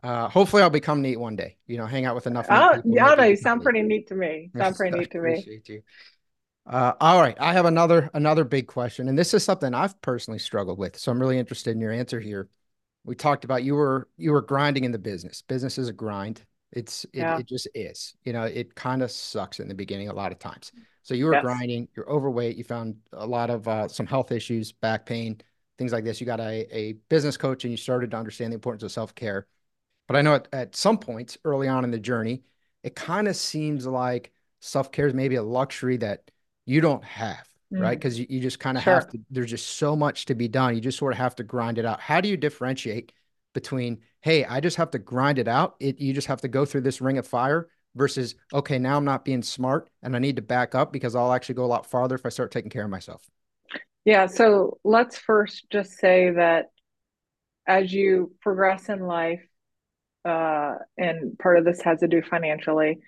S2: Uh, hopefully, I'll become neat one day. You know, hang out with enough.
S3: Oh, yeah, no, you sound pretty neat to me. Sound pretty neat to me.
S2: You. Uh, all right, I have another another big question, and this is something I've personally struggled with. So I'm really interested in your answer here. We talked about you were you were grinding in the business. Business is a grind. It's it, yeah. it just is. You know, it kind of sucks in the beginning a lot of times. So you were yes. grinding. You're overweight. You found a lot of uh, some health issues, back pain, things like this. You got a a business coach, and you started to understand the importance of self care. But I know at, at some points early on in the journey, it kind of seems like self care is maybe a luxury that you don't have, mm. right? Because you, you just kind of sure. have to, there's just so much to be done. You just sort of have to grind it out. How do you differentiate between, hey, I just have to grind it out? It, you just have to go through this ring of fire versus, okay, now I'm not being smart and I need to back up because I'll actually go a lot farther if I start taking care of myself.
S3: Yeah. So let's first just say that as you progress in life, uh, and part of this has to do financially,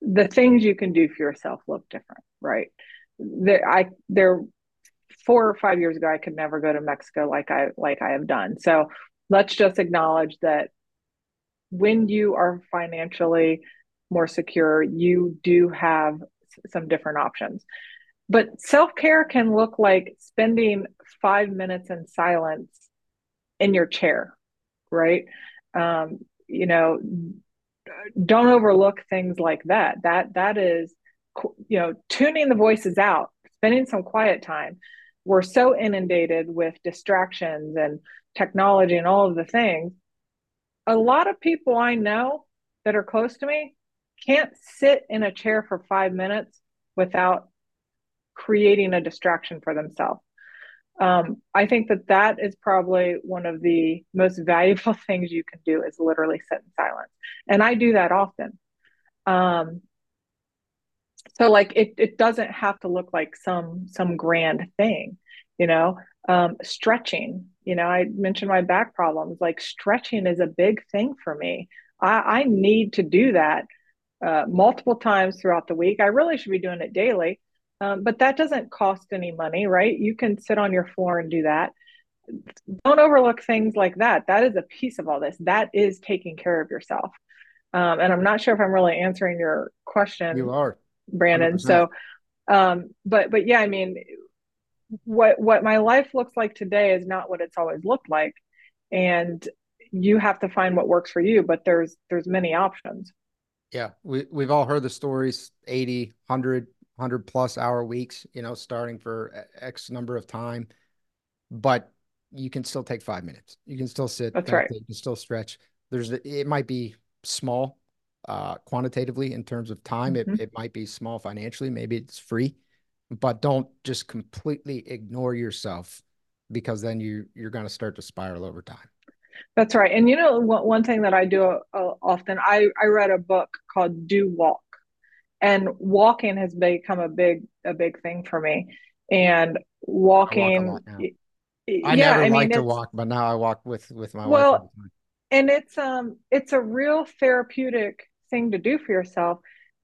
S3: the things you can do for yourself look different, right? There, I there four or five years ago, I could never go to Mexico like I like I have done. So let's just acknowledge that when you are financially more secure, you do have some different options. But self care can look like spending five minutes in silence in your chair, right? Um, you know, don't overlook things like that. That that is, you know, tuning the voices out, spending some quiet time. We're so inundated with distractions and technology and all of the things. A lot of people I know that are close to me can't sit in a chair for five minutes without creating a distraction for themselves. Um, I think that that is probably one of the most valuable things you can do is literally sit in silence. And I do that often. Um, so like it, it doesn't have to look like some some grand thing, you know. Um, stretching, you know, I mentioned my back problems. Like stretching is a big thing for me. I, I need to do that uh, multiple times throughout the week. I really should be doing it daily um, but that doesn't cost any money, right? You can sit on your floor and do that. Don't overlook things like that. That is a piece of all this. That is taking care of yourself. Um, and I'm not sure if I'm really answering your question.
S2: You are,
S3: Brandon. 100%. So, um, but but yeah, I mean, what what my life looks like today is not what it's always looked like, and you have to find what works for you. But there's there's many options.
S2: Yeah, we we've all heard the stories 80, 100, 100 plus hour weeks, you know, starting for X number of time, but you can still take five minutes. You can still sit.
S3: That's right.
S2: You can still stretch. There's, it might be small uh, quantitatively in terms of time. Mm-hmm. It, it might be small financially. Maybe it's free, but don't just completely ignore yourself because then you, you're going to start to spiral over time.
S3: That's right. And you know, one thing that I do uh, often, I, I read a book called Do Walk and walking has become a big a big thing for me. And walking I, walk
S2: I yeah, never I liked to walk but now I walk with with my
S3: well and it's um it's a real therapeutic thing to do for yourself.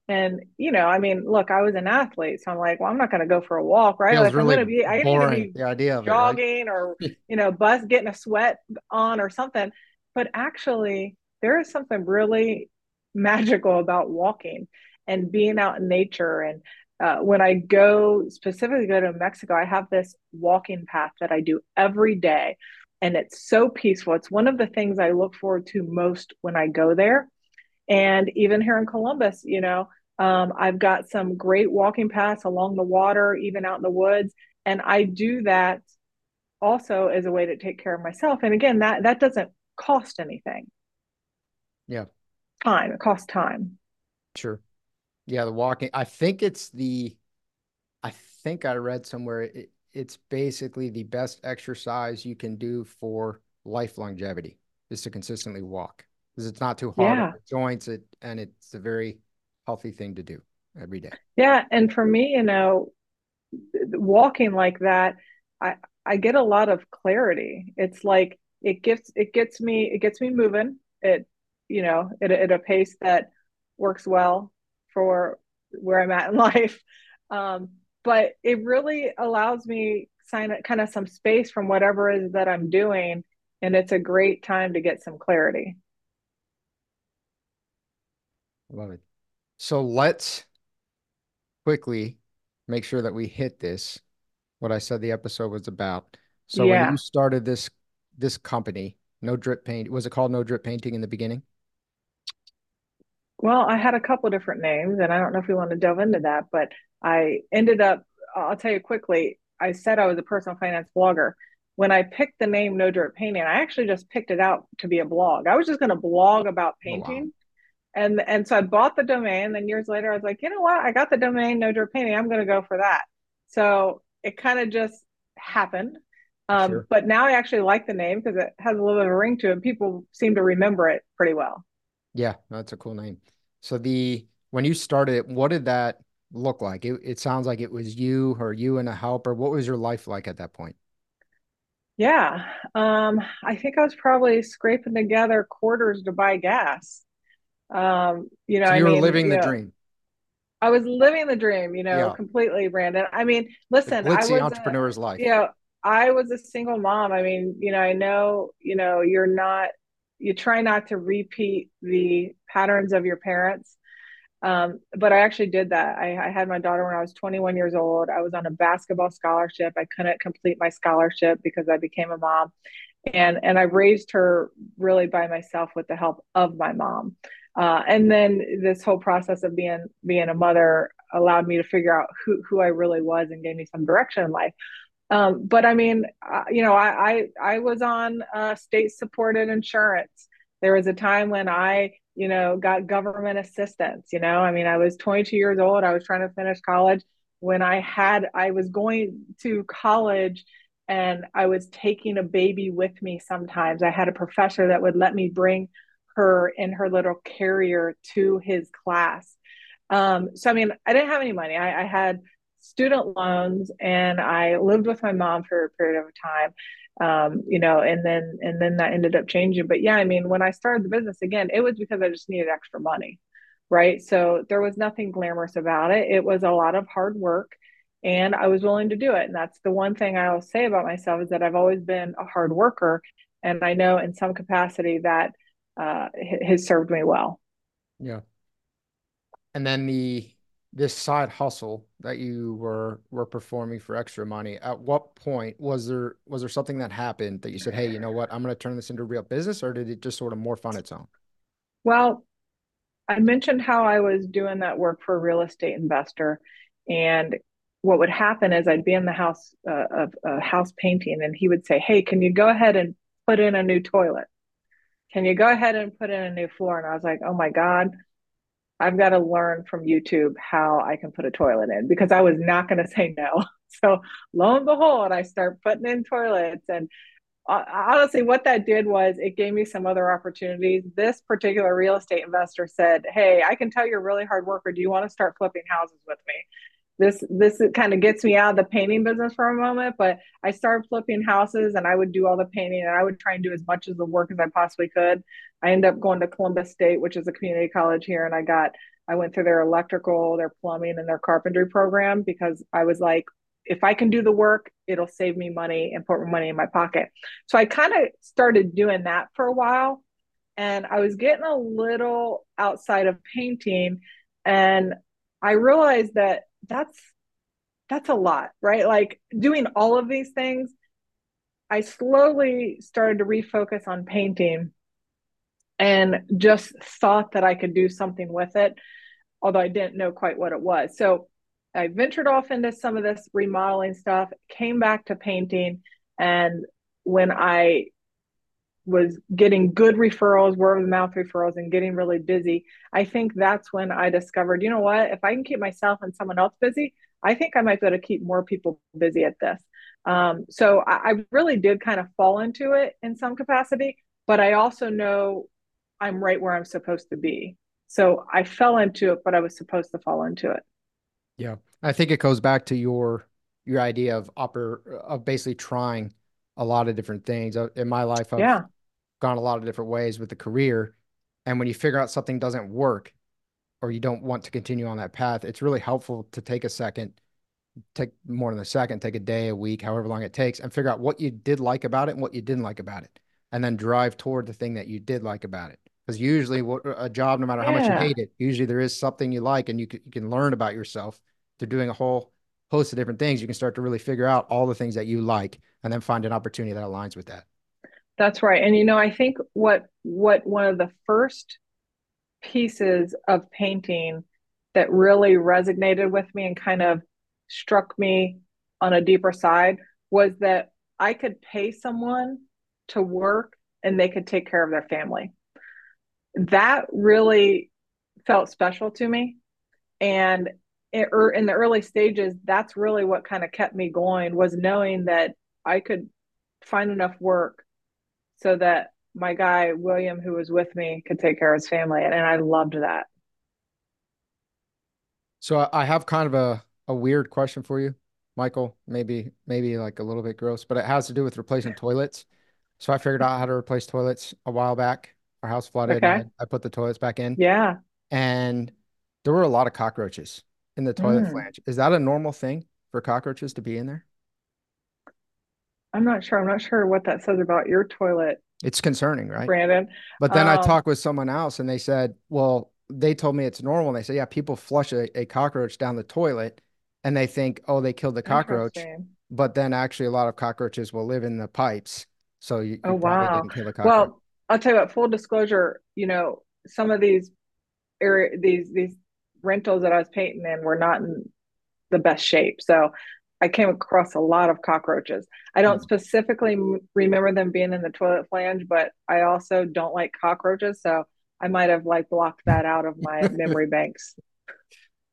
S3: And you know I mean look I was an athlete so I'm like well I'm not going to go for a walk right? Like really I'm going to be I need to be
S2: the idea of
S3: jogging
S2: it, right?
S3: or you know bus getting a sweat on or something. But actually there is something really magical about walking and being out in nature and uh, when I go specifically go to Mexico, I have this walking path that I do every day, and it's so peaceful. It's one of the things I look forward to most when I go there. And even here in Columbus, you know, um, I've got some great walking paths along the water, even out in the woods, and I do that also as a way to take care of myself. And again, that that doesn't cost anything.
S2: Yeah.
S3: Time. It costs time.
S2: Sure. Yeah, the walking. I think it's the I think I read somewhere it, it's basically the best exercise you can do for life longevity is to consistently walk because it's not too hard
S3: Yeah.
S2: on the joints it, and it's a very healthy thing to do every day.
S3: Yeah, and for me, you know, walking like that, I I get a lot of clarity. It's like it gets it gets me it gets me moving. It you know at, at a pace that works well for where I'm at in life. Um, but it really allows me sign kind of some space from whatever it is that I'm doing, and it's a great time to get some clarity.
S2: Love it. So let's quickly make sure that we hit this, what I said the episode was about. So when you started this this company, No Drip Paint, was it called No Drip Painting in the beginning?
S3: Well, I had a couple different names, and I don't know if we want to delve into that, but I ended up, I'll tell you quickly, I said I was a personal finance blogger. When I picked the name No Drip Painting, I actually just picked it out to be a blog. I was just going to blog about
S2: Oh, wow.
S3: painting. And and so I bought the domain. Then years later, I was like, you know what? I got the domain No Drip Painting. I'm going to go for that. So it kind of just happened. Um,
S2: Sure.
S3: but now I actually like the name because it has a little bit of a ring to it. People seem to remember it pretty well.
S2: Yeah, that's a cool name. So the when you started it, what did that look like? It it sounds like it was you or you and a helper. What was your life like at that point?
S3: Yeah, um, I think I was probably scraping together quarters to buy gas. Um, you know,
S2: So
S3: I
S2: you were
S3: mean,
S2: living the
S3: know,
S2: dream,
S3: I was living the dream, you know,
S2: Yeah.
S3: completely, Brandon. I mean,
S2: the
S3: listen, I
S2: glitzy
S3: was a,
S2: entrepreneur's life.
S3: you know, I was a single mom. I mean, you know, I know, you know, you're not, you try not to repeat the patterns of your parents. Um, but I actually did that. I, I had my daughter when I was 21 years old. I was on a basketball scholarship. I couldn't complete my scholarship because I became a mom. And and I raised her really by myself with the help of my mom. Uh, and then this whole process of being being a mother allowed me to figure out who who I really was and gave me some direction in life. Um, but I mean, uh, you know, I I, I was on uh, state supported insurance. There was a time when I, you know, got government assistance. You know, I mean, I was 22 years old. I was trying to finish college. When I had, I was going to college and I was taking a baby with me sometimes. I had a professor that would let me bring her in her little carrier to his class. Um, so, I mean, I didn't have any money. I, I had student loans and I lived with my mom for a period of time. Um, you know, and then and then that ended up changing. But yeah, I mean, when I started the business again, it was because I just needed extra money, right? So there was nothing glamorous about it. It was a lot of hard work and I was willing to do it. And that's the one thing I will say about myself is that I've always been a hard worker. And I know in some capacity that uh, has served me well.
S2: Yeah. And then the this side hustle that you were were performing for extra money, at what point was there was there something that happened that you said, "Hey, you know what? I'm going to turn this into real business," or did it just sort of morph on its own?
S3: Well, I mentioned how I was doing that work for a real estate investor, and what would happen is I'd be in the house uh, of uh, house painting, and he would say, "Hey, can you go ahead and put in a new toilet? Can you go ahead and put in a new floor?" And I was like, "Oh my God, I've got to learn from YouTube how I can put a toilet in because I was not going to say no." So lo and behold, I start putting in toilets and uh, honestly, what that did was it gave me some other opportunities. This particular real estate investor said, "Hey, I can tell you're a really hard worker. Do you want to start flipping houses with me?" This this kind of gets me out of the painting business for a moment, but I started flipping houses and I would do all the painting and I would try and do as much of the work as I possibly could. I ended up going to Columbus State, which is a community college here, and I got I went through their electrical, their plumbing, and their carpentry program because I was like, if I can do the work, it'll save me money and put money in my pocket. So I kind of started doing that for a while. And I was getting a little outside of painting. And I realized that that's that's a lot, right? Like doing all of these things, I slowly started to refocus on painting and just thought that I could do something with it, although I didn't know quite what it was. So I ventured off into some of this remodeling stuff, came back to painting, And when I was getting good referrals, word of mouth referrals, and getting really busy, I think that's when I discovered, you know what, if I can keep myself and someone else busy, I think I might be able to keep more people busy at this. Um, so I, I really did kind of fall into it in some capacity, but I also know I'm right where I'm supposed to be. So I fell into it, but I was supposed to fall into it.
S2: Yeah. I think it goes back to your your idea of upper of basically trying a lot of different things. Uh, in my life, I've yeah. Gone a lot of different ways with the career. And when you figure out something doesn't work or you don't want to continue on that path, it's really helpful to take a second, take more than a second, take a day, a week, however long it takes, and figure out what you did like about it and what you didn't like about it. And then drive toward the thing that you did like about it. Because usually, what a job, no matter how yeah. much you hate it, usually there is something you like, and you can, you can learn about yourself through doing a whole host of different things. You can start to really figure out all the things that you like, and then find an opportunity that aligns with that.
S3: That's right. And you know, I think what what one of the first pieces of painting that really resonated with me and kind of struck me on a deeper side was that I could pay someone to work and they could take care of their family. That really felt special to me. And er, in the early stages, that's really what kind of kept me going was knowing that I could find enough work so that my guy William, who was with me, could take care of his family, and, and I loved that.
S2: So I have kind of a a weird question for you, Michal. Maybe maybe like a little bit gross, but it has to do with replacing toilets. So I figured out how to replace toilets a while back. Our house flooded. Okay. I, put the toilets back in.
S3: Yeah.
S2: And there were a lot of cockroaches in the toilet mm. flange. Is that a normal thing for cockroaches to be in there?
S3: I'm not sure. I'm not sure what that says about your toilet.
S2: It's concerning, right?
S3: Brandon.
S2: But then um, I talked with someone else and they said, well, they told me it's normal. And they said, yeah, people flush a, a cockroach down the toilet and they think, oh, they killed the cockroach. But then actually, a lot of cockroaches will live in the pipes. So you, you oh, wow.
S3: Well, I'll tell you what, full disclosure, you know, some of these area, these, these rentals that I was painting in were not in the best shape. So I came across a lot of cockroaches. I don't mm. specifically m- remember them being in the toilet flange, but I also don't like cockroaches, so I might have like blocked that out of my memory banks.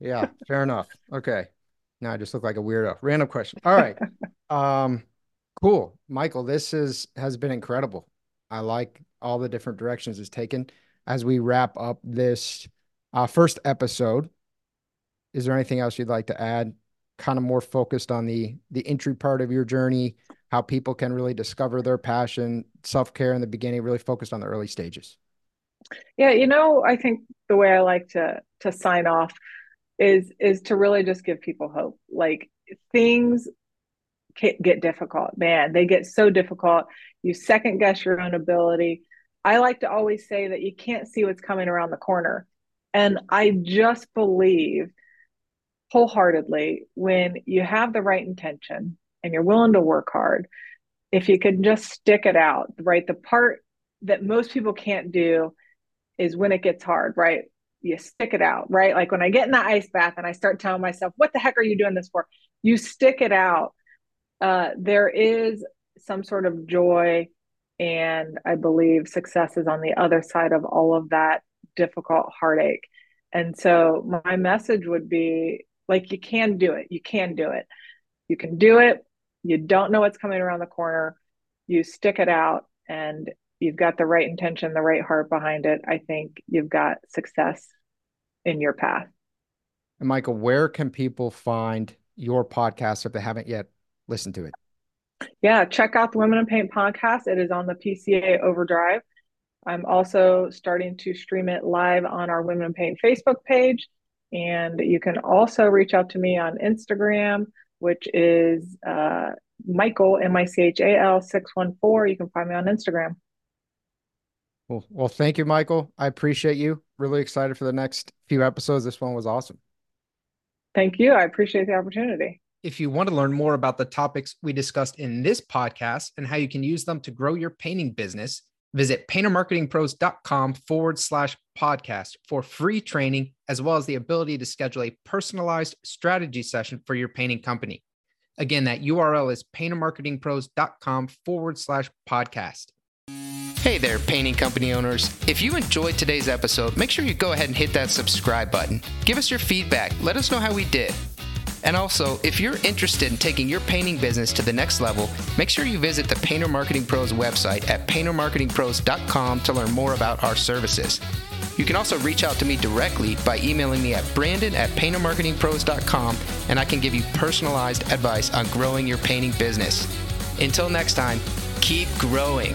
S2: Yeah, fair enough. Okay. Now I just look like a weirdo. Random question. All right. um cool. Michal, this is has been incredible. I like all the different directions it's taken. As we wrap up this uh, first episode, is there anything else you'd like to add kind of more focused on the the entry part of your journey, how people can really discover their passion, self-care in the beginning, really focused on the early stages.
S3: Yeah, you know, I think the way I like to to sign off is is to really just give people hope. Like things get difficult, man. They get so difficult. You second guess your own ability. I like to always say that you can't see what's coming around the corner. And I just believe wholeheartedly when you have the right intention and you're willing to work hard if you can just stick it out right? The part that most people can't do is when it gets hard right? You stick it out right? Like when i get in the ice bath and i start telling myself what the heck are you doing this for? You stick it out. Uh, there is some sort of joy and i believe success is on the other side of all of that difficult heartache. And so my message would be like you can do it. You can do it. You can do it. You don't know what's coming around the corner. You stick it out and you've got the right intention, the right heart behind it. I think you've got success in your path.
S2: And Michal, where can people find your podcast if they haven't yet listened to it?
S3: Yeah, check out the Women in Paint podcast. It is on the PCA Overdrive. I'm also starting to stream it live on our Women in Paint Facebook page. And you can also reach out to me on Instagram, which is uh, Michal, M I C H A L 614. You can find me on Instagram.
S2: Well, well, thank you, Michal. I appreciate you. Really excited for the next few episodes. This one was awesome.
S3: Thank you. I appreciate the opportunity.
S2: If you want to learn more about the topics we discussed in this podcast and how you can use them to grow your painting business, Visit paintermarketingpros.com forward slash podcast for free training, as well as the ability to schedule a personalized strategy session for your painting company. Again, that URL is paintermarketingpros.com forward slash podcast. Hey there, painting company owners. If you enjoyed today's episode, make sure you go ahead and hit that subscribe button. Give us your feedback. Let us know how we did. And also, if you're interested in taking your painting business to the next level, make sure you visit the Painter Marketing Pros website at paintermarketingpros.com to learn more about our services. You can also reach out to me directly by emailing me at brandon at paintermarketingpros.com and I can give you personalized advice on growing your painting business. Until next time, keep growing.